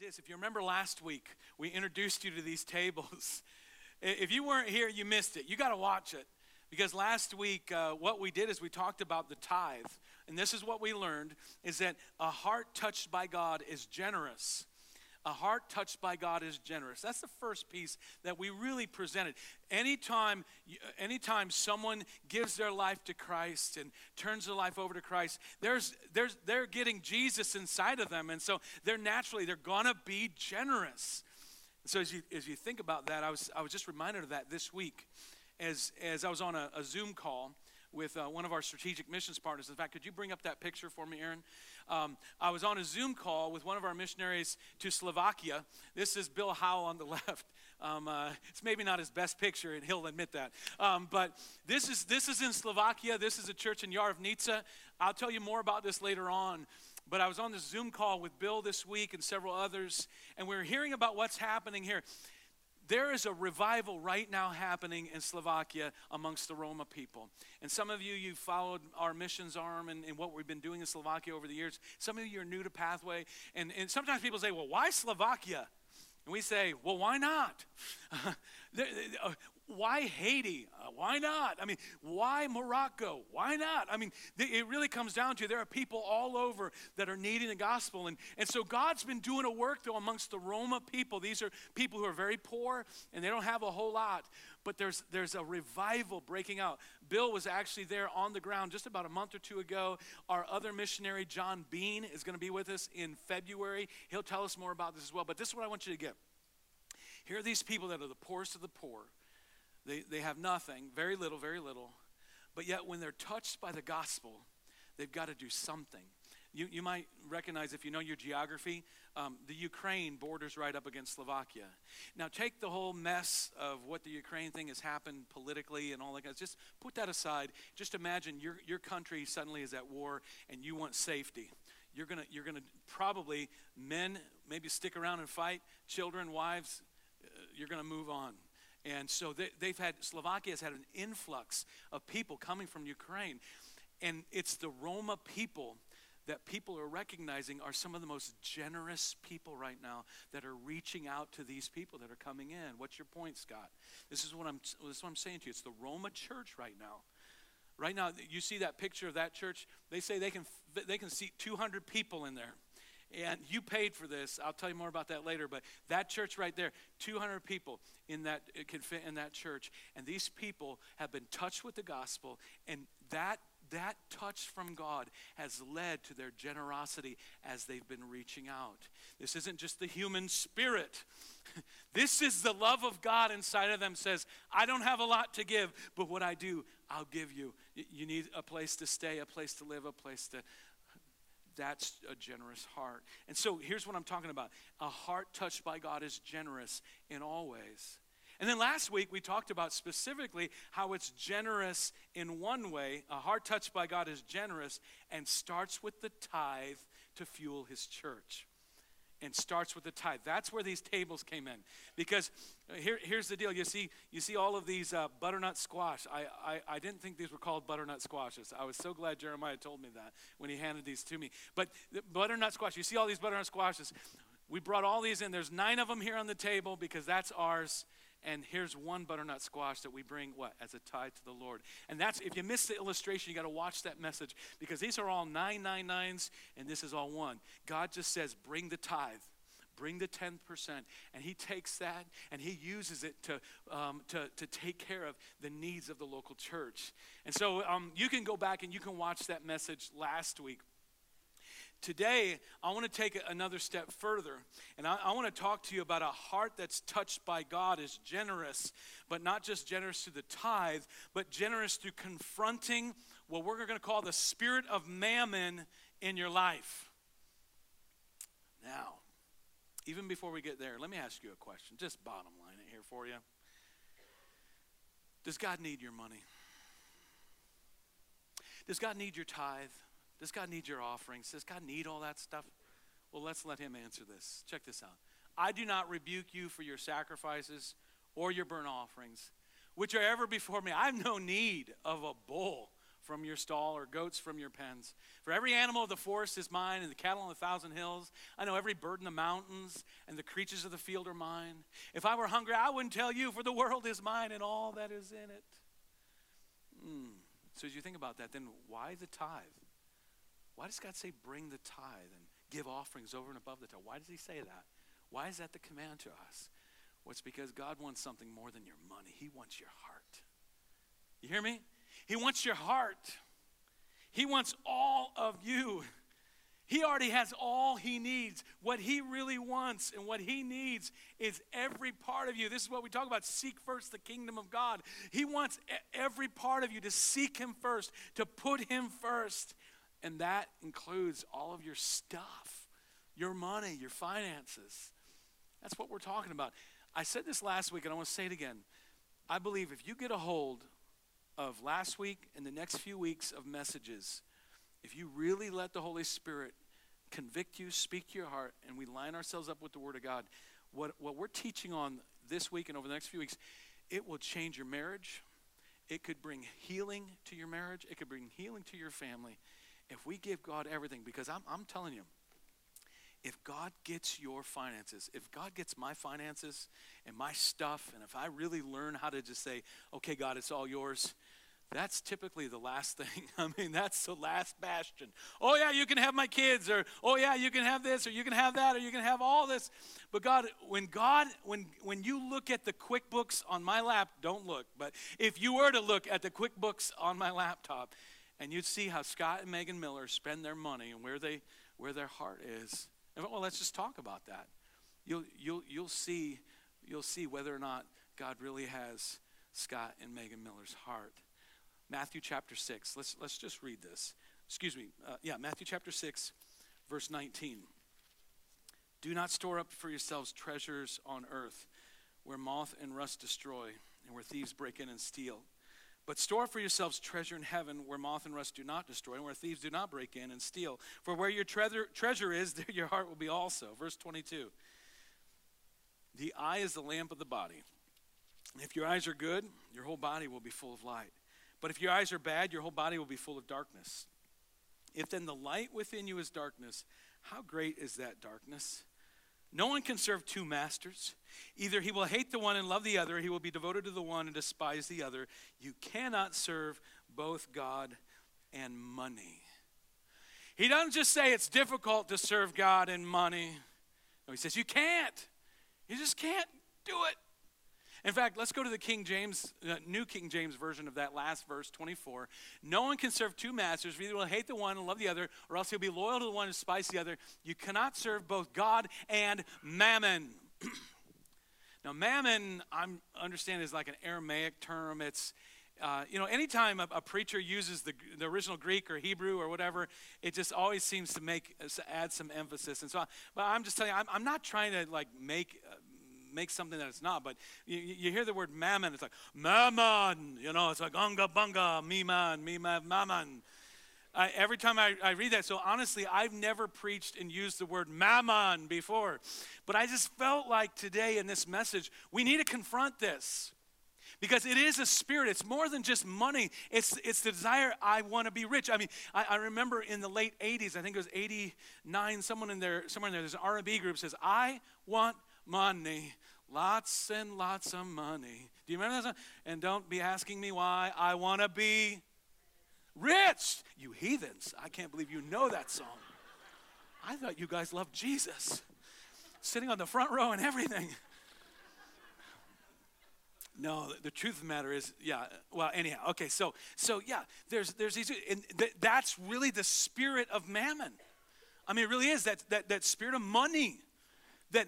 this. If you remember last week, we introduced you to these tables. If you weren't here, you missed it. You got to watch it. Because last week, uh, what we did is we talked about the tithe. And this is what we learned is that a heart touched by God is generous. A heart touched by God is generous. That's the first piece that we really presented. Anytime, anytime someone gives their life to Christ and turns their life over to Christ, there's, there's, they're getting Jesus inside of them. And so they're naturally, they're going to be generous. So as you, as you think about that, I was, I was just reminded of that this week as, as I was on a, a Zoom call with uh, one of our strategic missions partners. In fact, could you bring up that picture for me, Aaron? Um, I was on a Zoom call with one of our missionaries to Slovakia. This is Bill Howell on the left. Um, uh, it's maybe not his best picture, and he'll admit that. Um, but this is, this is in Slovakia. This is a church in Jarovnica. I'll tell you more about this later on. But I was on this Zoom call with Bill this week and several others, and we were hearing about what's happening here. There is a revival right now happening in Slovakia amongst the Roma people. And some of you, you've followed our missions arm and, and what we've been doing in Slovakia over the years. Some of you are new to Pathway. And, and sometimes people say, well, why Slovakia? And we say, well, why not? Uh, Why Haiti? Uh, why not? I mean, why Morocco? Why not? I mean, it really comes down to there are people all over that are needing the gospel. And, and so God's been doing a work, though, amongst the Roma people. These are people who are very poor and they don't have a whole lot. But there's, there's a revival breaking out. Bill was actually there on the ground just about a month or two ago. Our other missionary, John Bean, is going to be with us in February. He'll tell us more about this as well. But this is what I want you to get. Here are these people that are the poorest of the poor they, they have nothing, very little, very little. But yet, when they're touched by the gospel, they've got to do something. You, you might recognize, if you know your geography, um, the Ukraine borders right up against Slovakia. Now, take the whole mess of what the Ukraine thing has happened politically and all that. Just put that aside. Just imagine your, your country suddenly is at war and you want safety. You're going you're gonna probably, men, maybe stick around and fight, children, wives, uh, you're going to move on. And so they, have had, Slovakia has had an influx of people coming from Ukraine. And it's the Roma people that people are recognizing are some of the most generous people right now that are reaching out to these people that are coming in. What's your point, Scott? This is what I'm, this is what I'm saying to you. It's the Roma church right now. Right now, you see that picture of that church. They say they can, they can seat 200 people in there. And you paid for this. I'll tell you more about that later. But that church right there, 200 people in that uh, can fit in that church. And these people have been touched with the gospel, and that that touch from God has led to their generosity as they've been reaching out. This isn't just the human spirit. this is the love of God inside of them says, I don't have a lot to give, but what I do, I'll give you. You need a place to stay, a place to live, a place to that's a generous heart. And so here's what I'm talking about a heart touched by God is generous in all ways. And then last week we talked about specifically how it's generous in one way. A heart touched by God is generous and starts with the tithe to fuel his church and starts with the tithe. That's where these tables came in. Because here, here's the deal. You see, you see all of these uh, butternut squash. I, I, I didn't think these were called butternut squashes. I was so glad Jeremiah told me that when he handed these to me. But butternut squash, you see all these butternut squashes. We brought all these in. There's nine of them here on the table because that's ours. And here's one butternut squash that we bring, what, as a tithe to the Lord. And that's, if you miss the illustration, you got to watch that message because these are all 999s and this is all one. God just says, bring the tithe bring the 10%. And he takes that and he uses it to, um, to, to take care of the needs of the local church. And so um, you can go back and you can watch that message last week. Today, I want to take another step further, and I, I, want to talk to you about a heart that's touched by God is generous, but not just generous through the tithe, but generous through confronting what we're going to call the spirit of mammon in your life. Now, even before we get there, let me ask you a question, just bottom line it here for you. Does God need your money? Does God need your tithe? Does God need your offerings? Does God need all that stuff? Well, let's let Him answer this. Check this out. I do not rebuke you for your sacrifices or your burnt offerings, which are ever before me. I have no need of a bull from your stall or goats from your pens. For every animal of the forest is mine, and the cattle on the thousand hills. I know every bird in the mountains, and the creatures of the field are mine. If I were hungry, I wouldn't tell you, for the world is mine and all that is in it. Mm. So as you think about that, then why the tithe? Why does God say bring the tithe and give offerings over and above the tithe? Why does he say that? Why is that the command to us? Well, it's because God wants something more than your money. He wants your heart. You hear me? He wants your heart. He wants all of you. He already has all he needs. What he really wants and what he needs is every part of you. This is what we talk about seek first the kingdom of God. He wants every part of you to seek him first, to put him first. And that includes all of your stuff, your money, your finances. That's what we're talking about. I said this last week, and I want to say it again. I believe if you get a hold of last week and the next few weeks of messages, if you really let the Holy Spirit convict you, speak to your heart, and we line ourselves up with the Word of God, what, what we're teaching on this week and over the next few weeks, it will change your marriage. It could bring healing to your marriage. It could bring healing to your family if we give God everything. Because I'm, I'm telling you, if God gets your finances, if God gets my finances and my stuff, and if I really learn how to just say, okay, God, it's all yours, that's typically the last thing. I mean, that's the last bastion. Oh, yeah, you can have my kids, or oh, yeah, you can have this, or you can have that, or you can have all this. But God, when God, when, when you look at the QuickBooks on my lap, don't look, but if you were to look at the QuickBooks on my laptop, and you'd see how Scott and Megan Miller spend their money and where, they, where their heart is, well, let's just talk about that. You'll, you'll, you'll, see, you'll see whether or not God really has Scott and Megan Miller's heart. Matthew chapter 6. Let's, let's just read this. Excuse me. Uh, yeah, Matthew chapter 6, verse 19. Do not store up for yourselves treasures on earth where moth and rust destroy and where thieves break in and steal. But store for yourselves treasure in heaven where moth and rust do not destroy and where thieves do not break in and steal. For where your treasure, treasure is, there your heart will be also. Verse 22. The eye is the lamp of the body. If your eyes are good, your whole body will be full of light. But if your eyes are bad, your whole body will be full of darkness. If then the light within you is darkness, how great is that darkness? No one can serve two masters. Either he will hate the one and love the other, he will be devoted to the one and despise the other. You cannot serve both God and money. He doesn't just say it's difficult to serve God and money. No, he says you can't. You just can't do it. In fact, let's go to the King James, uh, New King James version of that last verse, 24. No one can serve two masters, either will hate the one and love the other, or else he'll be loyal to the one and despise the other. You cannot serve both God and mammon. now, mammon, I understand, is like an Aramaic term. It's uh, you know, anytime a, a, preacher uses the, the original Greek or Hebrew or whatever, it just always seems to make add some emphasis. And so, but I'm just telling you, I'm, I'm not trying to like make uh, make something that it's not. But you, you hear the word mammon, it's like mammon. You know, it's like unga bunga, me man, me man, mammon. I, every time I, I read that, so honestly, I've never preached and used the word mammon before. But I just felt like today in this message, we need to confront this because it is a spirit. It's more than just money. It's, it's the desire, I want to be rich. I mean, I, I, remember in the late 80s, I think it was 89, someone in there, somewhere in there, there's an R&B group says, I want money, lots and lots of money. Do you remember that song? And don't be asking me why. I want to be rich. You heathens. I can't believe you know that song. I thought you guys loved Jesus. Sitting on the front row and everything. No, the truth of the matter is, yeah. Well, anyhow, okay. So, so yeah. There's, there's these, and th- that's really the spirit of mammon. I mean, it really is that that that spirit of money. That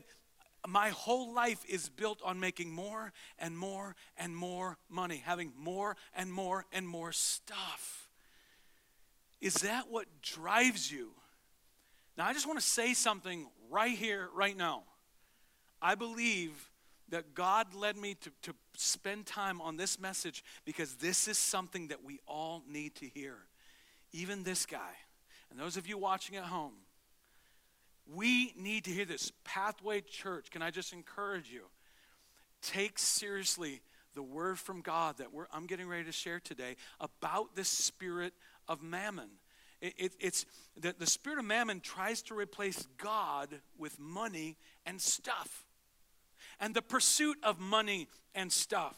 my whole life is built on making more and more and more money, having more and more and more stuff. Is that what drives you? Now, I just want to say something right here, right now. I believe that God led me to, to spend time on this message because this is something that we all need to hear. Even this guy, and those of you watching at home, we need to hear this. Pathway Church, can I just encourage you? Take seriously the word from God that I'm getting ready to share today about the spirit of mammon. It, it, it's the, the spirit of mammon tries to replace God with money and stuff, and the pursuit of money and stuff.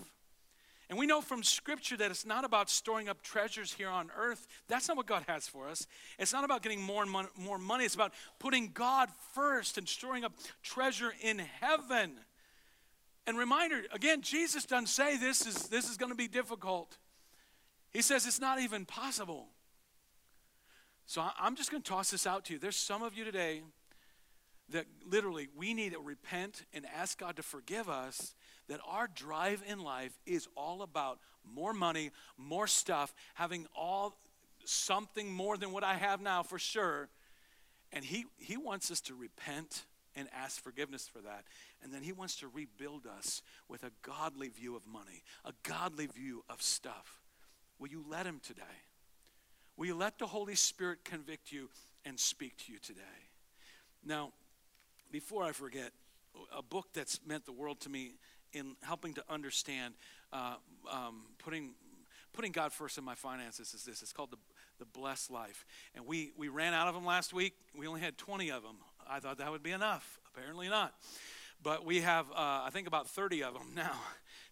And we know from Scripture that it's not about storing up treasures here on earth. That's not what God has for us. It's not about getting more, mon- more money. It's about putting God first and storing up treasure in heaven. And reminder again, Jesus doesn't say this is, this is going to be difficult, He says it's not even possible. So I'm just going to toss this out to you. There's some of you today that literally we need to repent and ask God to forgive us that our drive in life is all about more money, more stuff, having all something more than what I have now for sure. And he, he wants us to repent and ask forgiveness for that. And then he wants to rebuild us with a godly view of money, a godly view of stuff. Will you let him today? Will you let the Holy Spirit convict you and speak to you today? Now, before I forget, a book that's meant the world to me in helping to understand uh, um, putting putting God first in my finances is this. It's called the the blessed life, and we we ran out of them last week. We only had 20 of them. I thought that would be enough. Apparently not. But we have, uh, I think, about 30 of them now.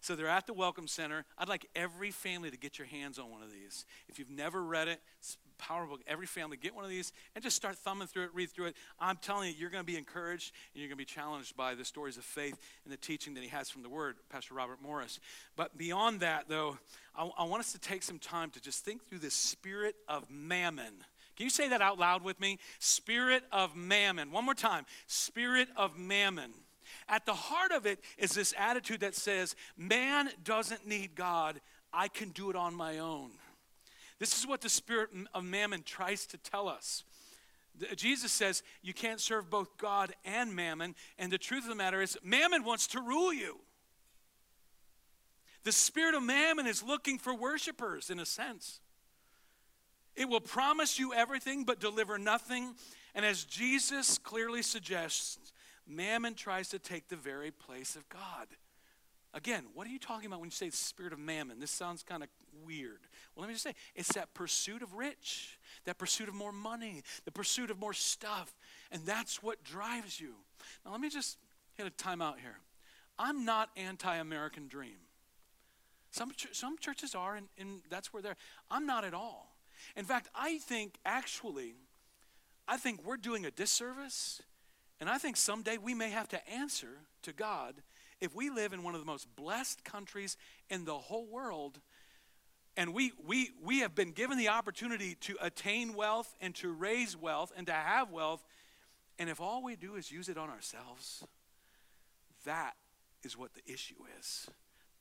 So they're at the Welcome Center. I'd like every family to get your hands on one of these. If you've never read it, it's a power book. Every family get one of these and just start thumbing through it, read through it. I'm telling you, you're going to be encouraged and you're going to be challenged by the stories of faith and the teaching that he has from the Word, Pastor Robert Morris. But beyond that, though, I, I want us to take some time to just think through this spirit of mammon. Can you say that out loud with me? Spirit of mammon. One more time. Spirit of mammon. At the heart of it is this attitude that says, man doesn't need God, I can do it on my own. This is what the spirit of mammon tries to tell us. Jesus says you can't serve both God and mammon, and the truth of the matter is, mammon wants to rule you. The spirit of mammon is looking for worshipers, in a sense. It will promise you everything but deliver nothing. And as Jesus clearly suggests, mammon tries to take the very place of God. Again, what are you talking about when you say the spirit of mammon? This sounds kind of weird. Well, let me just say it's that pursuit of rich, that pursuit of more money, the pursuit of more stuff. And that's what drives you. Now, let me just hit a timeout here. I'm not anti American dream. Some, some churches are, and, and that's where they're. I'm not at all. In fact, I think actually, I think we're doing a disservice, and I think someday we may have to answer to God if we live in one of the most blessed countries in the whole world and we, we, we have been given the opportunity to attain wealth and to raise wealth and to have wealth and if all we do is use it on ourselves that is what the issue is.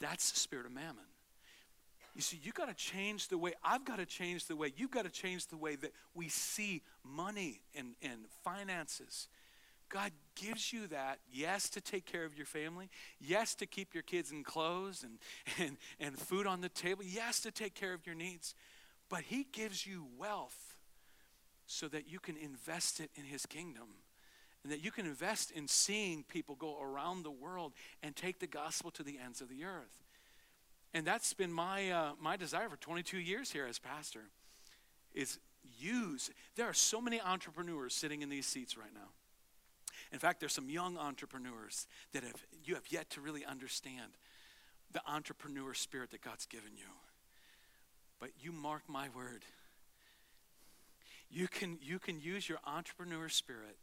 That's the spirit of mammon. You see you got to change the way i've got to change the way you've got to change the way that we see money and, and finances God gives you that, yes, to take care of your family, yes, to keep your kids in clothes and, and, and food on the table, yes, to take care of your needs, but He gives you wealth so that you can invest it in His kingdom and that you can invest in seeing people go around the world and take the gospel to the ends of the earth. And that's been my, uh, my desire for 22 years here as pastor is use. There are so many entrepreneurs sitting in these seats right now in fact, there's some young entrepreneurs that have you have yet to really understand the entrepreneur spirit that God's given you. But you mark my word. You can you can use your entrepreneur spirit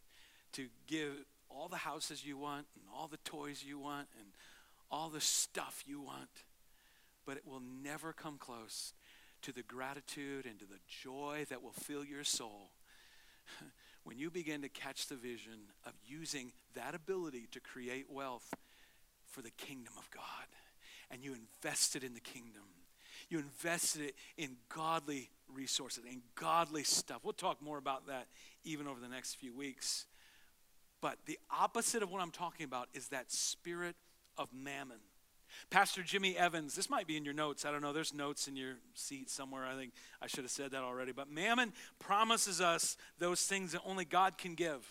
to give all the houses you want and all the toys you want and all the stuff you want, but it will never come close to the gratitude and to the joy that will fill your soul when you begin to catch the vision of using that ability to create wealth for the kingdom of God, and you invest it in the kingdom, you invested it in godly resources, in godly stuff. We'll talk more about that even over the next few weeks. But the opposite of what I'm talking about is that spirit of mammon. Pastor Jimmy Evans, this might be in your notes. I don't know. There's notes in your seat somewhere. I think I should have said that already. But mammon promises us those things that only God can give.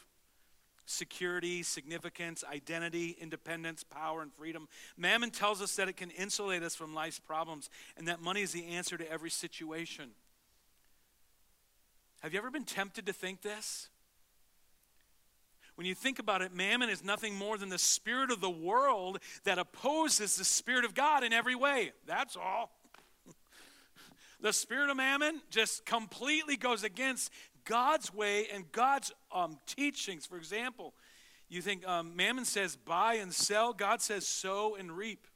security, significance, identity, independence, power, and freedom. Mammon tells us that it can insulate us from life's problems and that money is the answer to every situation. Have you ever been tempted to think this? When you think about it, mammon is nothing more than the spirit of the world that opposes the spirit of God in every way. That's all. the spirit of mammon just completely goes against God's way and God's um, teachings. For example, you think um, Mammon says buy and sell, God says sow and reap.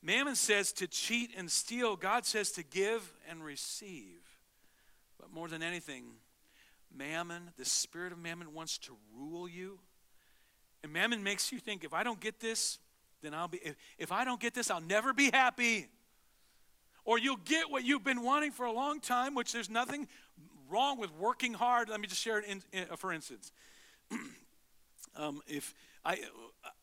Mammon says to cheat and steal, God says to give and receive. But more than anything, Mammon, the spirit of Mammon wants to rule you. And Mammon makes you think if I don't get this, then I'll be, if, if I don't get this, I'll never be happy. Or you'll get what you've been wanting for a long time, which there's nothing wrong with working hard. Let me just share it in, in, for instance. um, if I,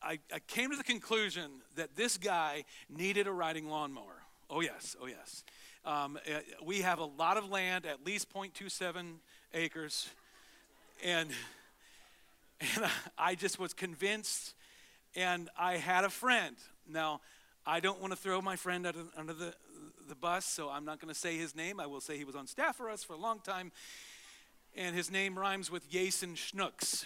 I, I came to the conclusion that this guy needed a riding lawnmower. Oh, yes, oh, yes. Um, uh, we have a lot of land, at least 0.27 acres. And, and I just was convinced, and I had a friend. Now, I don't want to throw my friend under, under the, the bus, so I'm not going to say his name. I will say he was on staff for us for a long time, and his name rhymes with Jason Schnooks.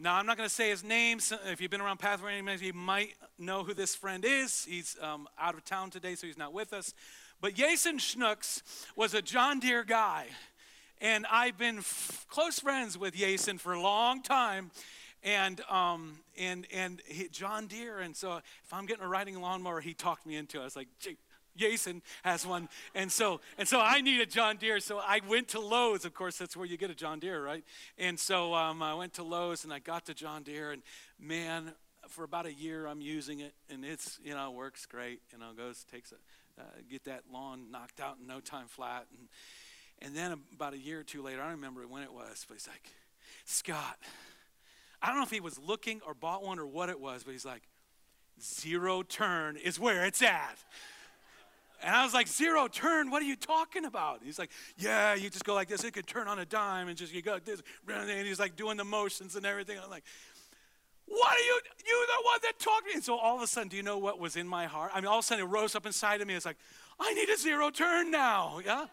Now, I'm not going to say his name. If you've been around Pathway, you might know who this friend is. He's um, out of town today, so he's not with us. But Jason Schnooks was a John Deere guy, and I've been f- close friends with Jason for a long time and um, and and he, John Deere. And so if I'm getting a riding lawnmower, he talked me into it. I was like, Jason has one, and so and so I need a John Deere. So I went to Lowe's. Of course, that's where you get a John Deere, right? And so um, I went to Lowe's and I got the John Deere, and man, for about a year I'm using it, and it's you know works great. You know, goes takes a uh, get that lawn knocked out in no time flat, and and then about a year or two later, I don't remember when it was, but he's like, Scott I don't know if he was looking or bought one or what it was, but he's like, zero turn is where it's at. And I was like, zero turn? What are you talking about? He's like, yeah, you just go like this. It could turn on a dime and just you go like this. And he's like doing the motions and everything. I'm like, what are you? You the one that talked to me. And so all of a sudden, do you know what was in my heart? I mean, all of a sudden it rose up inside of me. It's like, I need a zero turn now. Yeah?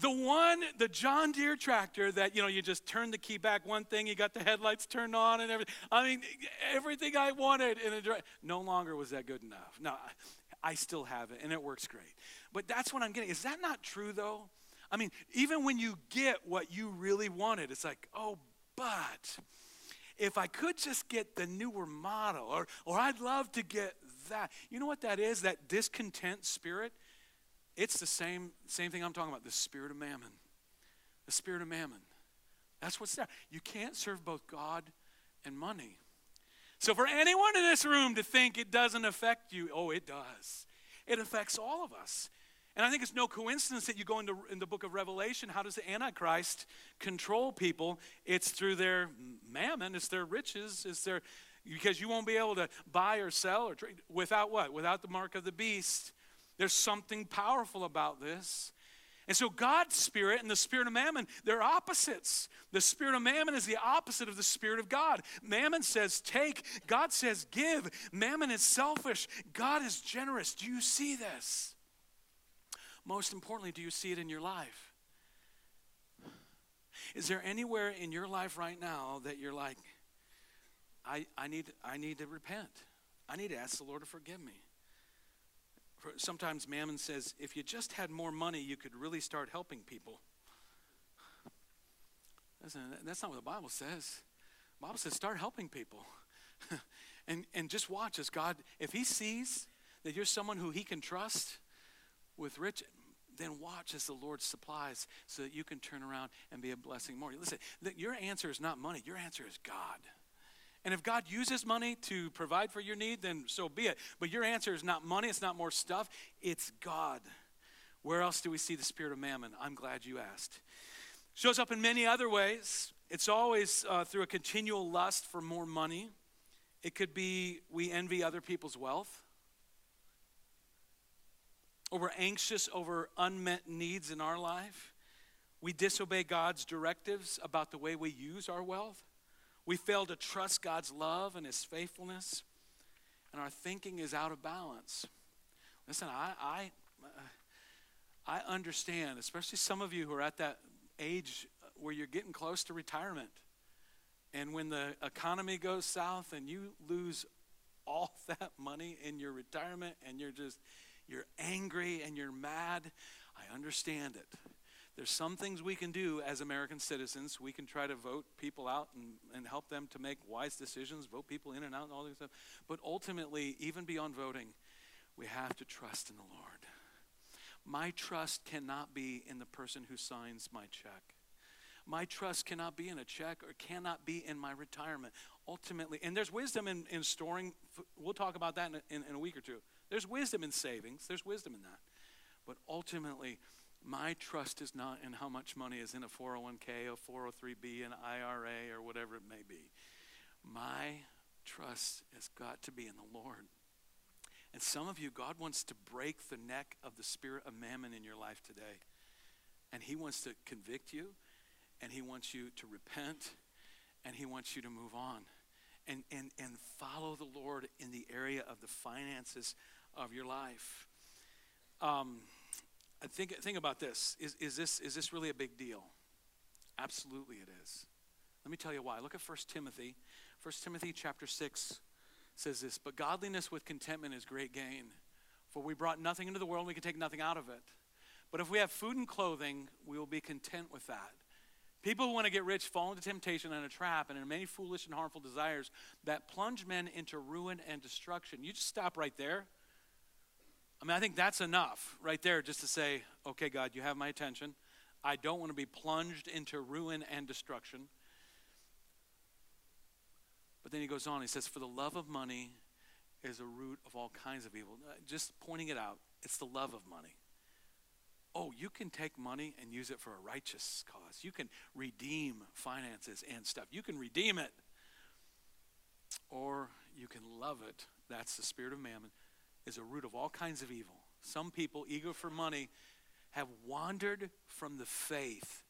The one, the John Deere tractor that, you know, you just turn the key back one thing, you got the headlights turned on and everything. I mean, everything I wanted in a no longer was that good enough. No, I still have it and it works great. But that's what I'm getting. Is that not true though? I mean, even when you get what you really wanted, it's like, oh, but if I could just get the newer model, or, or I'd love to get that. You know what that is? That discontent spirit it's the same, same thing I'm talking about the spirit of mammon. The spirit of mammon. That's what's there. You can't serve both God and money. So, for anyone in this room to think it doesn't affect you, oh, it does. It affects all of us. And I think it's no coincidence that you go into in the book of Revelation. How does the Antichrist control people? It's through their mammon, it's their riches, it's their because you won't be able to buy or sell or trade without what? Without the mark of the beast. There's something powerful about this. And so God's spirit and the spirit of mammon, they're opposites. The spirit of mammon is the opposite of the spirit of God. Mammon says take, God says give. Mammon is selfish, God is generous. Do you see this? Most importantly, do you see it in your life? Is there anywhere in your life right now that you're like, I, I, need, I need to repent? I need to ask the Lord to forgive me sometimes Mammon says, if you just had more money, you could really start helping people. That's not what the Bible says. The Bible says, start helping people. and, and just watch as God, if He sees that you're someone who He can trust with rich, then watch as the Lord supplies so that you can turn around and be a blessing more. Listen, your answer is not money, your answer is God. And if God uses money to provide for your need, then so be it. But your answer is not money, it's not more stuff, it's God. Where else do we see the spirit of mammon? I'm glad you asked. Shows up in many other ways. It's always uh, through a continual lust for more money. It could be we envy other people's wealth, or we're anxious over unmet needs in our life, We disobey God's directives about the way we use our wealth. We fail to trust God's love and His faithfulness. And our thinking is out of balance. Listen, I, I, uh, I understand, especially some of you who are at that age where you're getting close to retirement. And when the economy goes south and you lose all that money in your retirement and you're just, you're angry and you're mad, I understand it. There's some things we can do as American citizens. We can try to vote people out and, and help them to make wise decisions, vote people in and out and all this stuff. But ultimately, even beyond voting, we have to trust in the Lord. My trust cannot be in the person who signs my check. My trust cannot be in a check or cannot be in my retirement. Ultimately, and there's wisdom in, in storing, we'll talk about that in, in, in a week or two. There's wisdom in savings, there's wisdom in that. But ultimately, my trust is not in how much money is in a 401k, a 403b, an IRA, or whatever it may be. My trust has got to be in the Lord. And some of you, God wants to break the neck of the spirit of mammon in your life today. And He wants to convict you, and He wants you to repent, and He wants you to move on and, and, and follow the Lord in the area of the finances of your life. Um, think, think about this. Is, is this. is this really a big deal? Absolutely it is. Let me tell you why. Look at 1 Timothy. 1 Timothy chapter 6 says this But godliness with contentment is great gain. For we brought nothing into the world, and we can take nothing out of it. But if we have food and clothing, we will be content with that. People who want to get rich fall into temptation and a trap and in many foolish and harmful desires that plunge men into ruin and destruction. You just stop right there. I mean, I think that's enough right there just to say, okay, God, you have my attention. I don't want to be plunged into ruin and destruction. But then he goes on, he says, For the love of money is a root of all kinds of evil. Uh, just pointing it out, it's the love of money. Oh, you can take money and use it for a righteous cause. You can redeem finances and stuff. You can redeem it. Or you can love it. That's the spirit of mammon, is a root of all kinds of evil. Some people, eager for money, have wandered from the faith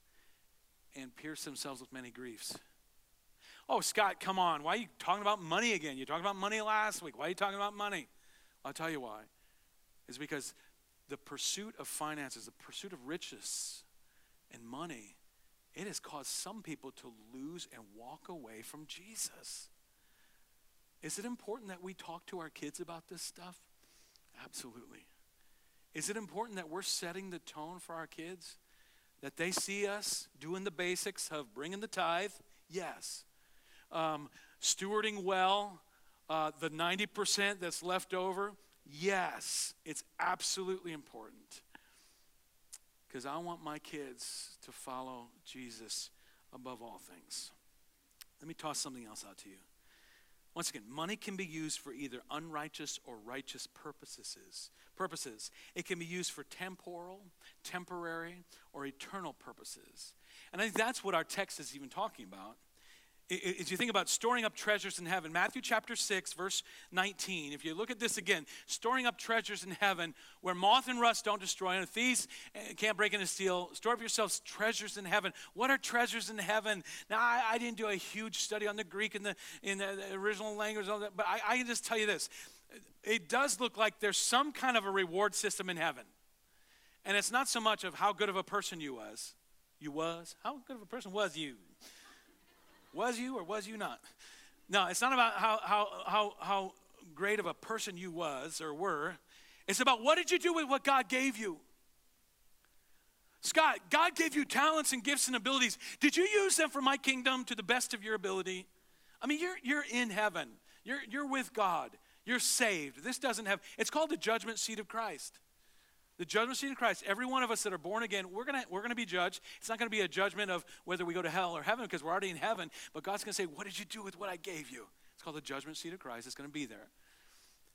and pierced themselves with many griefs. Oh, Scott, come on. Why are you talking about money again? You talked about money last week. Why are you talking about money? I'll tell you why. It's because the pursuit of finances, the pursuit of riches and money, it has caused some people to lose and walk away from Jesus. Is it important that we talk to our kids about this stuff? Absolutely. Is it important that we're setting the tone for our kids? That they see us doing the basics of bringing the tithe? Yes um, stewarding well uh, the 90% that's left over? Yes, it's absolutely important. Because I want my kids to follow Jesus above all things. Let me toss something else out to you. Once again, money can be used for either unrighteous or righteous purposes. Purposes. It can be used for temporal, temporary, or eternal purposes. And I think that's what our text is even talking about as you think about storing up treasures in heaven, Matthew chapter 6, verse 19, if you look at this again, storing up treasures in heaven where moth and rust don't destroy and thieves eh, can't break into steal, store up yourselves treasures in heaven. What are treasures in heaven? Now, I, I didn't do a huge study on the Greek and the, in the, original language, but I, I can just tell you this. It does look like there's some kind of a reward system in heaven. And it's not so much of how good of a person you was. You was? How good of a person was you? Was you or was you not? No, it's not about how, how, how, how great of a person you was or were. It's about what did you do with what God gave you? Scott, God gave you talents and gifts and abilities. Did you use them for my kingdom to the best of your ability? I mean, you're, you're in heaven. You're, you're with God. You're saved. This doesn't have, it's called the judgment seat of Christ. The judgment seat of Christ, every one of us that are born again, we're going we're gonna be judged. It's not going to be a judgment of whether we go to hell or heaven because we're already in heaven, but God's going to say, What did you do with what I gave you? It's called the judgment seat of Christ. It's going to be there.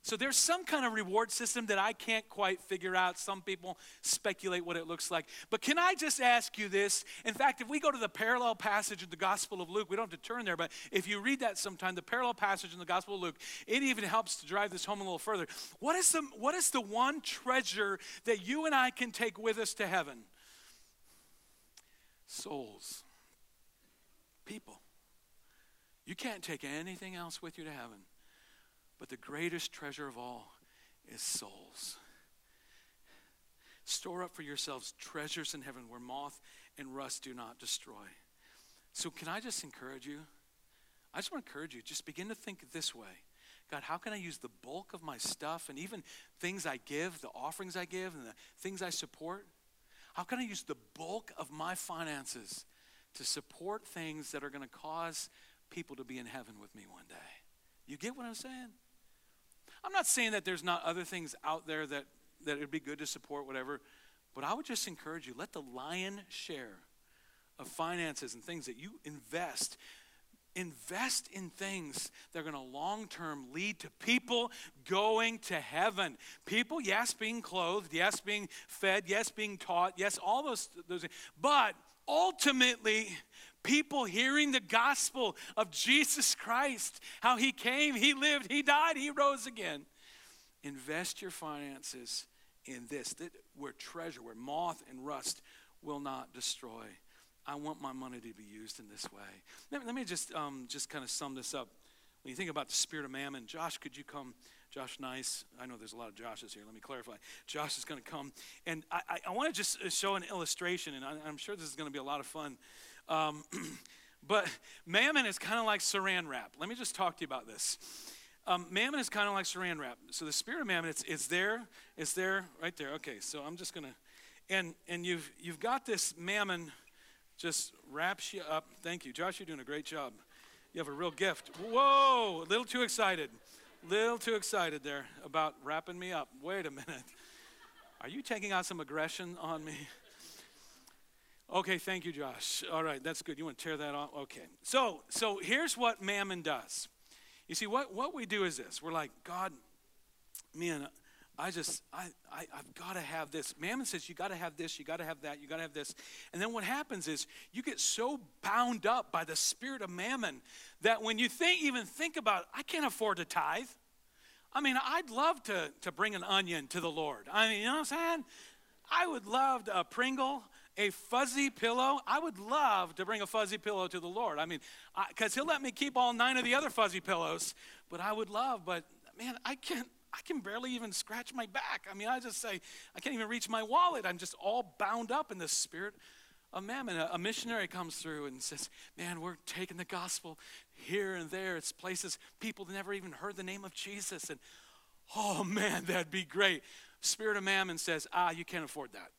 So there's some kind of reward system that I can't quite figure out. Some people speculate what it looks like. But can I just ask you this? In fact, if we go to the parallel passage in the Gospel of Luke, we don't have to turn there, but if you read that sometime, the parallel passage in the Gospel of Luke, it even helps to drive this home a little further. What is the, what is the one treasure that you and I can take with us to heaven? souls. People. You can't take anything else with you to heaven, but the greatest treasure of all is souls. Store up for yourselves treasures in heaven where moth and rust do not destroy. So, can I just encourage you? I just want to encourage you, just begin to think this way God, how can I use the bulk of my stuff and even things I give, the offerings I give, and the things I support? How can I use the bulk of my finances to support things that are going to cause people to be in heaven with me one day? You get what I'm saying? I'm not saying that there's not other things out there that, that it'd be good to support, whatever, but I would just encourage you let the lion share of finances and things that you invest invest in things that are going to long term lead to people going to heaven. People yes being clothed yes being fed yes being taught yes all those those but ultimately people hearing the gospel of Jesus Christ how he came he lived he died he rose again invest your finances in this that where treasure where moth and rust will not destroy I want my money to be used in this way. Let, let me just, um, just kind of sum this up. When you think about the spirit of mammon, Josh, could you come? Josh Nice. I know there's a lot of Joshes here. Let me clarify. Josh is going to come. And I, I, I want to just uh, show an illustration, and I, am sure this is going to be a lot of fun. Um, but mammon is kind of like saran wrap. Let me just talk to you about this. Um, mammon is kind of like saran wrap. So the spirit of mammon, it's, it's there. It's there, right there. Okay, so I'm just to. And, and you've, you've got this mammon just wraps you up. Thank you. Josh, you're doing a great job. You have a real gift. Whoa, a little too excited. Little too excited there about wrapping me up. Wait a minute. Are you taking out some aggression on me? Okay, thank you, Josh. All right, that's good. You want to tear that off? Okay. So, so here's what mammon does. You see, what, what we do is this. We're like, God, man, I just, I, I, I've got to have this. Mammon says, you got to have this, you got to have that, you got to have this. And then what happens is you get so bound up by the spirit of mammon that when you think, even think about, I can't afford to tithe. I mean, I'd love to, to bring an onion to the Lord. I mean, you know what I'm saying? I would love to a Pringle, a fuzzy pillow. I would love to bring a fuzzy pillow to the Lord. I mean, because He'll let me keep all nine of the other fuzzy pillows, but I would love, but man, I can't, I can barely even scratch my back. I mean, I just say, I can't even reach my wallet. I'm just all bound up in the spirit of mammon. A, a missionary comes through and says, Man, we're taking the gospel here and there. It's places people never even heard the name of Jesus. And oh, man, that'd be great. Spirit of mammon says, Ah, you can't afford that.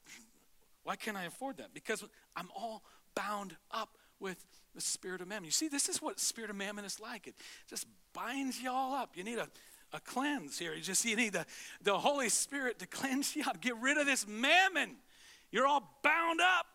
Why can't I afford that? Because I'm all bound up with the spirit of mammon. You see, this is what spirit of mammon is like. It just binds you all up. You need a a cleanse here. You just you need the, the Holy Spirit to cleanse you up. Get rid of this mammon. You're all bound up.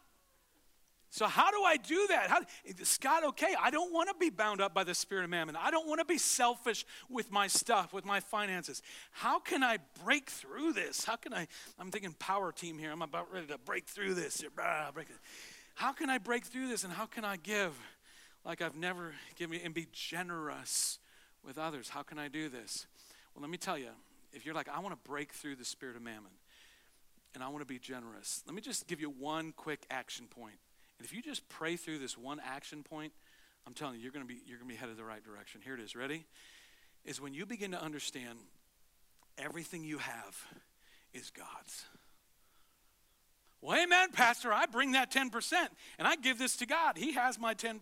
So how do I do that? How, Scott, okay, I don't want to be bound up by the spirit of mammon. I don't want to be selfish with my stuff, with my finances. How can I break through this? How can I? I'm thinking power team here. I'm about ready to break through this. How can I break through this, and how can I give like I've never given and be generous with others? How can I do this? Well, let me tell you, if you're like, I want to break through the spirit of mammon and I want to be generous, let me just give you one quick action point. And if you just pray through this one action point, I'm telling you, you're going to be you're going to be headed the right direction. Here it is. Ready? Is when you begin to understand everything you have is God's. Well, amen, Pastor. I bring that 10% and I give this to God. He has my 10%.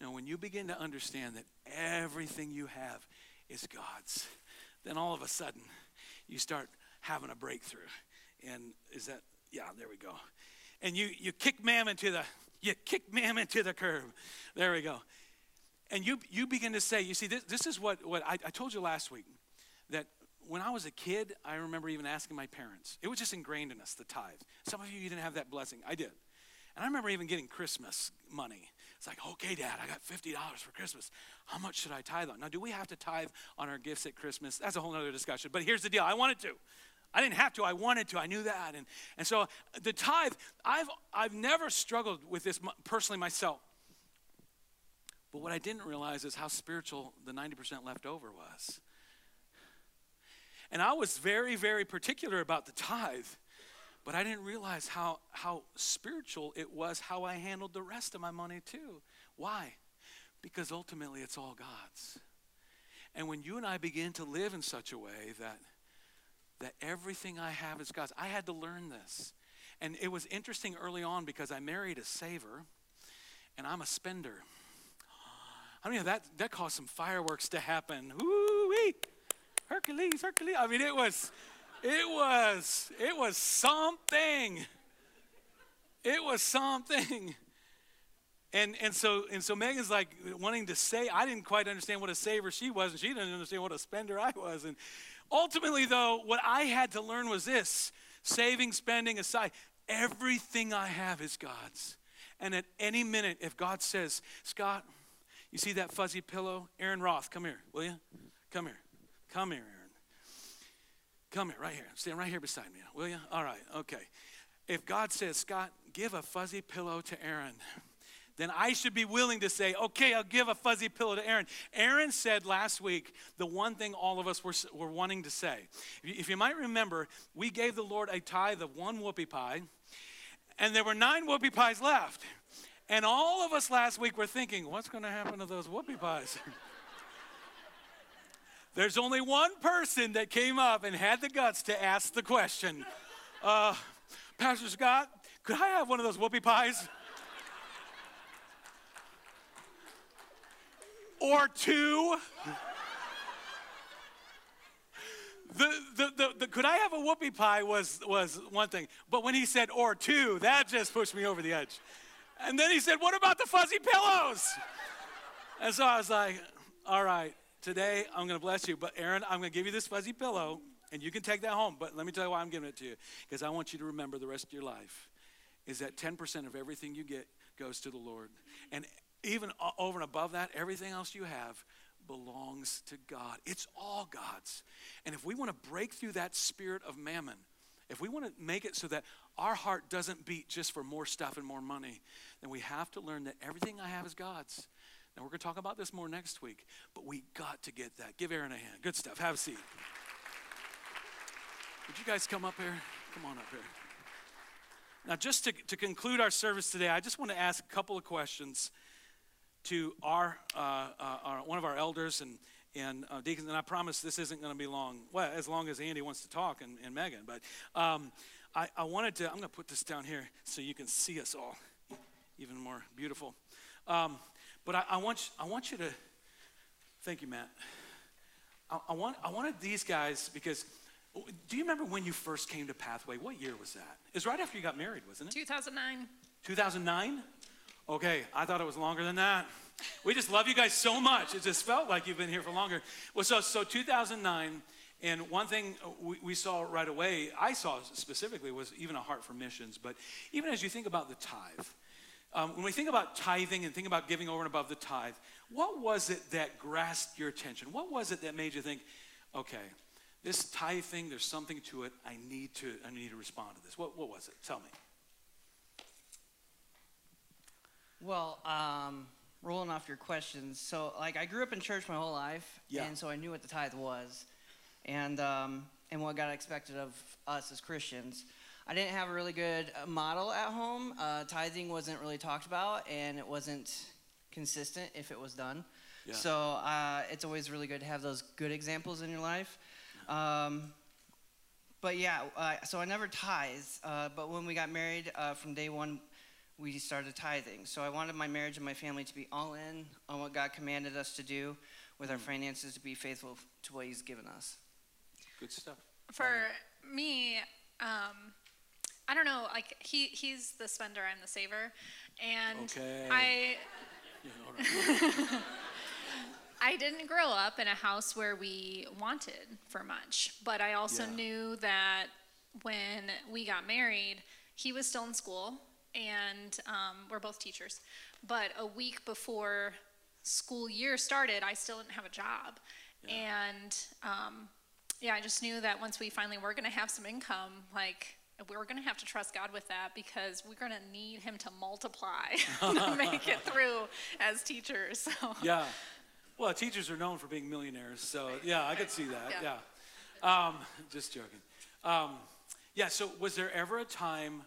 Now, when you begin to understand that everything you have is God's. Then all of a sudden, you start having a breakthrough. And is that, yeah, there we go. And you, you kick mammon to the, you kick mammon to the curb. There we go. And you, you begin to say, you see, this, this is what, what I, I told you last week, that when I was a kid, I remember even asking my parents. It was just ingrained in us, the tithe. Some of you, you didn't have that blessing. I did. And I remember even getting Christmas money. It's like, okay, Dad, I got $50 for Christmas. How much should I tithe on? Now, do we have to tithe on our gifts at Christmas? That's a whole other discussion. But here's the deal I wanted to. I didn't have to, I wanted to. I knew that. And, and so the tithe, I've, I've never struggled with this personally myself. But what I didn't realize is how spiritual the 90% left over was. And I was very, very particular about the tithe But I didn't realize how, how spiritual it was how I handled the rest of my money too. Why? Because ultimately it's all God's. And when you and I begin to live in such a way that that everything I have is God's, I had to learn this. And it was interesting early on because I married a saver and I'm a spender. I mean that that caused some fireworks to happen. Woo-wee! Hercules, Hercules. I mean it was it was it was something. It was something. And and so and so Megan's like wanting to say I didn't quite understand what a saver she was, and she didn't understand what a spender I was. And ultimately, though, what I had to learn was this: saving, spending aside, everything I have is God's. And at any minute, if God says, Scott, you see that fuzzy pillow? Aaron Roth, come here, will you? Come here. Come here, Aaron. Come here, right here. Stand right here beside me, will you? All right, okay. If God says, Scott, give a fuzzy pillow to Aaron, then I should be willing to say, okay, I'll give a fuzzy pillow to Aaron. Aaron said last week the one thing all of us were, were wanting to say. If you, might remember, we gave the Lord a tithe of one whoopie pie, and there were nine whoopie pies left. And all of us last week were thinking, what's going to happen to those whoopie pies? There's only one person that came up and had the guts to ask the question uh, Pastor Scott, could I have one of those whoopie pies? Or two. The, the, the, the, could I have a whoopie pie was, was one thing, but when he said or two, that just pushed me over the edge. And then he said, What about the fuzzy pillows? And so I was like, All right, today I'm going to bless you, but Aaron, I'm going to give you this fuzzy pillow, and you can take that home. But let me tell you why I'm giving it to you, because I want you to remember the rest of your life is that 10% of everything you get goes to the Lord. And even over and above that, everything else you have belongs to God. It's all God's. And if we want to break through that spirit of mammon, if we want to make it so that our heart doesn't beat just for more stuff and more money, then we have to learn that everything I have is God's. And we're going to talk about this more next week, but we got to get that. Give Aaron a hand. Good stuff. Have a seat. Would you guys come up here? Come on up here. Now, just to, to conclude our service today, I just want to ask a couple of questions to our, uh, uh, our one of our elders and and uh, deacons, and I promise this isn't going to be long. Well, as long as Andy wants to talk and, and Megan, but um, I, I wanted to. I'm going to put this down here so you can see us all, even more beautiful. Um, but I, I, want I want you to. Thank you, Matt. I, I want I wanted these guys because. Do you remember when you first came to Pathway? What year was that? It was right after you got married, wasn't it? 2009. 2009? Okay, I thought it was longer than that. We just love you guys so much. It just felt like you've been here for longer. Well, so, so 2009, and one thing we, we saw right away, I saw specifically, was even a heart for missions. But even as you think about the tithe, um, when we think about tithing and think about giving over and above the tithe, what was it that grasped your attention? What was it that made you think, okay, this tithe thing, there's something to it. I need to, I need to respond to this. What, what was it? Tell me. Well, um, rolling off your questions. So, like, I grew up in church my whole life, yeah. and so I knew what the tithe was, and um, and what God expected of us as Christians. I didn't have a really good uh, model at home. Uh, tithing wasn't really talked about, and it wasn't consistent if it was done. Yeah. So uh, it's always really good to have those good examples in your life. Um, but yeah, uh, so I never tithed. Uh, but when we got married, uh, from day one, we started tithing. So I wanted my marriage and my family to be all in on what God commanded us to do with our mm. finances to be faithful to what He's given us. Good stuff. For me, um, I don't know. Like he, he's the spender, I'm the saver, and okay. I. I didn't grow up in a house where we wanted for much, but I also yeah. knew that when we got married, he was still in school and um, we're both teachers. But a week before school year started, I still didn't have a job. Yeah. And um, yeah, I just knew that once we finally were going to have some income, like we were going to have to trust God with that because we're going to need Him to multiply to make it through as teachers. So. Yeah. Well, teachers are known for being millionaires, so yeah, I could see that. Yeah. yeah. Um, just joking. Um, Yeah, so was there ever a time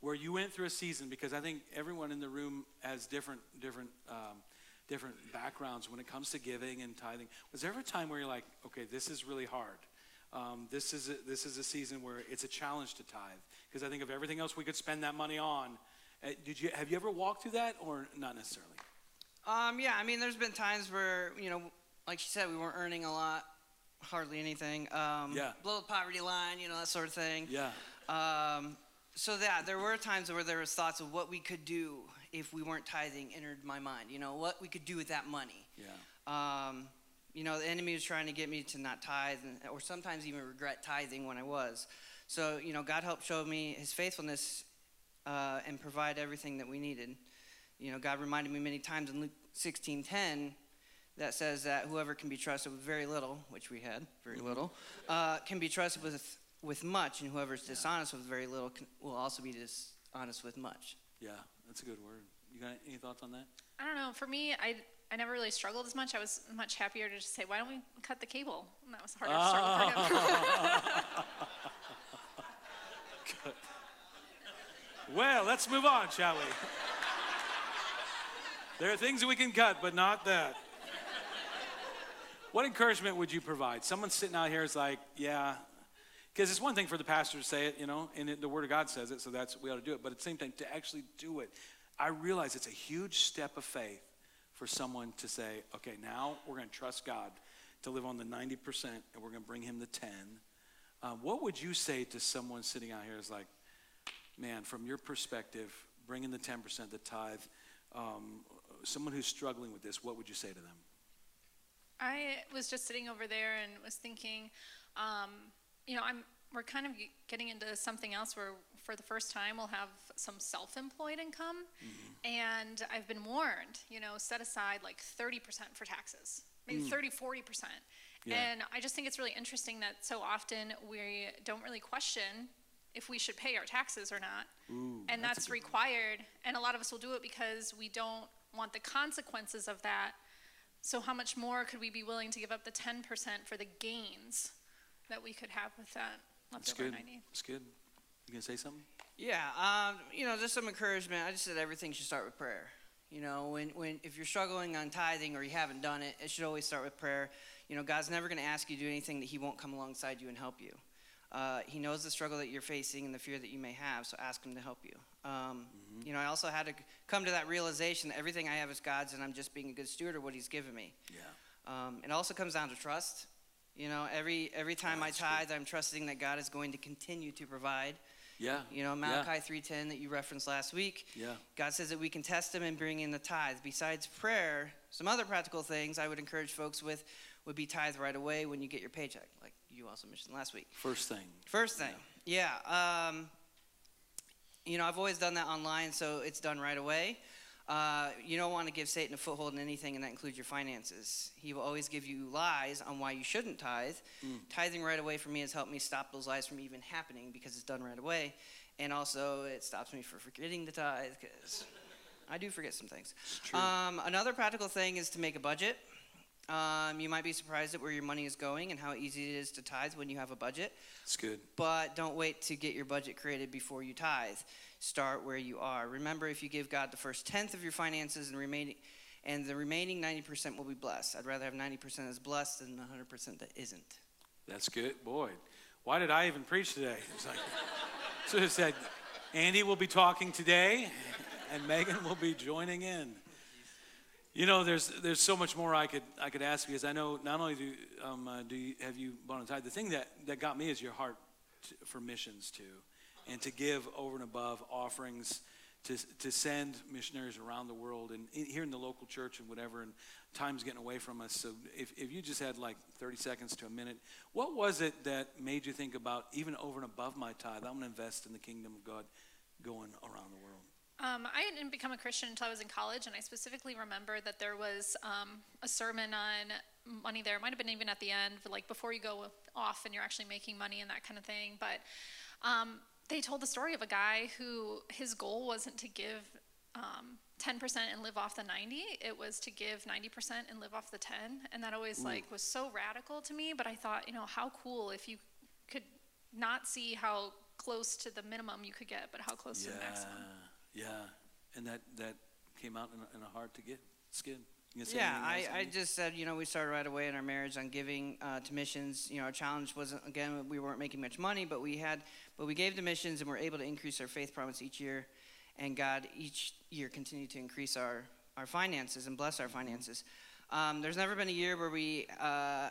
where you went through a season because I think everyone in the room has different different um, different backgrounds when it comes to giving and tithing. Was there ever a time where you're like, okay, this is really hard. Um, this is a, this is a season where it's a challenge to tithe because I think of everything else we could spend that money on. Uh, did you have you ever walked through that or not necessarily? Um, yeah, I mean, there's been times where, you know, like she said, we weren't earning a lot, hardly anything. Um, Yeah. Below the poverty line, you know, that sort of thing. Yeah. Um, so that there were times where there was thoughts of what we could do if we weren't tithing entered my mind. You know, what we could do with that money. Yeah. Um, you know, the enemy was trying to get me to not tithe, and, or sometimes even regret tithing when I was. So, you know, God helped show me His faithfulness uh, and provide everything that we needed. You know, God reminded me many times in Luke 16:10 that says that whoever can be trusted with very little, which we had very little, uh, can be trusted with with much, and whoever's is dishonest with very little can, will also be dishonest with much. Yeah, that's a good word. You got any thoughts on that? I don't know. For me, I I never really struggled as much. I was much happier to just say, "Why don't we cut the cable?" And that was a harder struggle for him. Well, let's move on, shall we? There are things that we can cut, but not that. What encouragement would you provide? Someone sitting out here is like, yeah, because it's one thing for the pastor to say it, you know, and it, the Word of God says it, so that's we ought to do it. But at the same time, to actually do it, I realize it's a huge step of faith for someone to say, okay, now we're going to trust God to live on the 90%, and we're going to bring Him the 10. Uh, what would you say to someone sitting out here is like, man, from your perspective, bringing the 10%, the tithe, um, someone who's struggling with this, what would you say to them? I was just sitting over there and was thinking, um, you know, I'm we're kind of getting into something else where for the first time we'll have some self-employed income, mm-hmm. and I've been warned, you know, set aside like 30% for taxes, maybe mm. 30, 40%. Yeah. And I just think it's really interesting that so often we don't really question if we should pay our taxes or not. Ooh, and that's that's one. required. And a lot of us will do it because we don't want the consequences of that. So how much more could we be willing to give up the 10% for the gains that we could have with that That's leftover good. 90? That's good. You gonna say something? Yeah, um, you know, just some encouragement. I just said everything should start with prayer. You know, when, when if you're struggling on tithing or you haven't done it, it should always start with prayer. You know, God's never going to ask you to do anything that He won't come alongside you and help you. Uh, he knows the struggle that you're facing and the fear that you may have, so ask Him to help you. Um, You know, I also had to come to that realization that everything I have is God's, and I'm just being a good steward of what He's given me. Yeah. Um, it also comes down to trust. You know, every every time I good. tithe, I'm trusting that God is going to continue to provide. Yeah. You know, Malachi 3:10 that you referenced last week. Yeah. God says that we can test him and bring in the tithe. Besides prayer, some other practical things I would encourage folks with would be tithe right away when you get your paycheck, like you also mentioned last week. First thing. First thing, yeah. um, you know, I've always done that online, so it's done right away. Uh, you don't want to give Satan a foothold in anything, and that includes your finances. He will always give you lies on why you shouldn't tithe. Tithing right away for me has helped me stop those lies from even happening because it's done right away. And also, it stops me from forgetting to tithe because I do forget some things. Um, another practical thing is to make a budget. Um, you might be surprised at where your money is going and how easy it is to tithe when you have a budget. It's good. But don't wait to get your budget created before you tithe. Start where you are. Remember, if you give God the first tenth of your finances and remaining, and the remaining ninety percent will be blessed. I'd rather have ninety percent that's blessed than hundred percent that isn't. That's good. Boy, why did I even preach today? It's like, so it said, Andy will be talking today, and Megan will be joining in. You know, there's there's so much more I could I could ask because I know not only do um, uh, do you, have you bought on tithe. The thing that that got me is your heart for missions too, and to give over and above offerings. To, to send missionaries around the world and in, here in the local church and whatever, and time's getting away from us. So if, if you just had like 30 seconds to a minute, what was it that made you think about even over and above my tithe, I'm going to invest in the kingdom of God going around the world? Um, I didn't become a Christian until I was in college, and I specifically remember that there was um, a sermon on money there. It might have been even at the end, like before you go off and you're actually making money and that kind of thing. But um, they told the story of a guy who his goal wasn't to give um, 10% and live off the 90. It was to give 90% and live off the 10. And that always like was so radical to me. But I thought, you know, how cool if you could not see how close to the minimum you could get, but how close to the maximum. Yeah, and that, that came out in a, in a hard to get. It's good. You gonna say Yeah, I, I just said, you know, we started right away in our marriage on giving uh, to missions. You know, our challenge wasn't, again, we weren't making much money, but we had, but we gave to missions and we're able to increase our faith promise each year. And God each year continued to increase our, our finances and bless our finances. Um, there's never been a year where we, uh,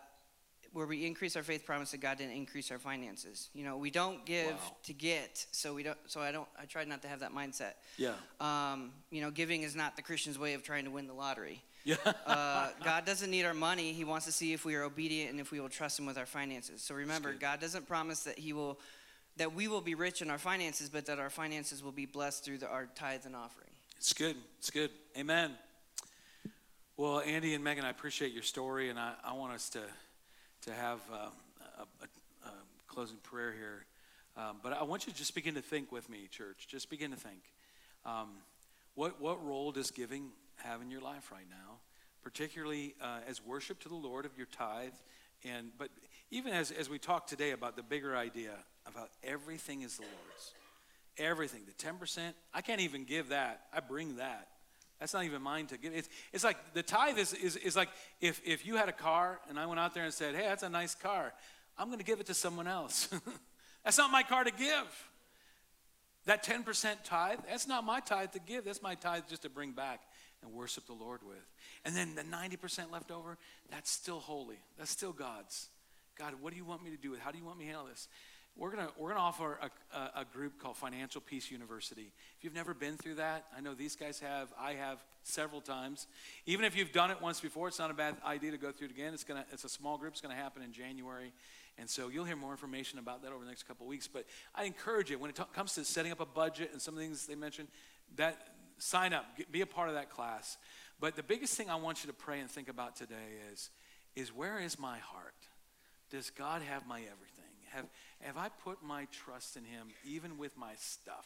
where we increase our faith promise that God didn't increase our finances. You know, we don't give Wow. to get, so we don't, so I don't, I tried not to have that mindset. Yeah, Um, you know, giving is not the Christian's way of trying to win the lottery. yeah. Uh, God doesn't need our money. He wants to see if we are obedient and if we will trust Him with our finances. So remember. God doesn't promise that He will, that we will be rich in our finances, but that our finances will be blessed through the, our tithe and offering. It's good. It's good. Amen. Well, Andy and Megan, I appreciate your story, and I, I want us to to have uh, a, a, a closing prayer here. Um, but I want you to just begin to think with me, church. Just begin to think. Um, what what role does giving have in your life right now, particularly uh, as worship to the Lord of your tithe, and but even as as we talk today about the bigger idea about everything is the Lord's. Everything, the 10%, I can't even give that. I bring that. That's not even mine to give. It's, it's like the tithe is, is, is like if, if you had a car and I went out there and said, hey, that's a nice car, I'm going to give it to someone else. that's not my car to give. That 10% tithe, that's not my tithe to give. That's my tithe just to bring back and worship the Lord with. And then the 90% left over, that's still holy. That's still God's. God, what do you want me to do with? How do you want me to handle this? We're gonna we're gonna offer a, a, a group called Financial Peace University. If you've never been through that, I know these guys have. I have several times. Even if you've done it once before, it's not a bad idea to go through it again. It's gonna it's a small group. It's gonna happen in January, and so you'll hear more information about that over the next couple weeks. But I encourage you when it t- comes to setting up a budget and some of the things they mentioned, that sign up, get, be a part of that class. But the biggest thing I want you to pray and think about today is is where is my heart? Does God have my everything? Have, have I put my trust in Him even with my stuff,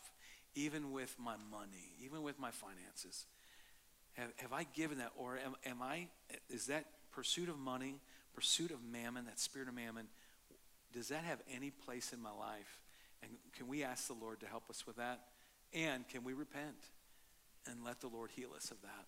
even with my money, even with my finances? Have, have I given that? Or am, am I, is that pursuit of money, pursuit of mammon, that spirit of mammon, does that have any place in my life? And can we ask the Lord to help us with that? And can we repent and let the Lord heal us of that?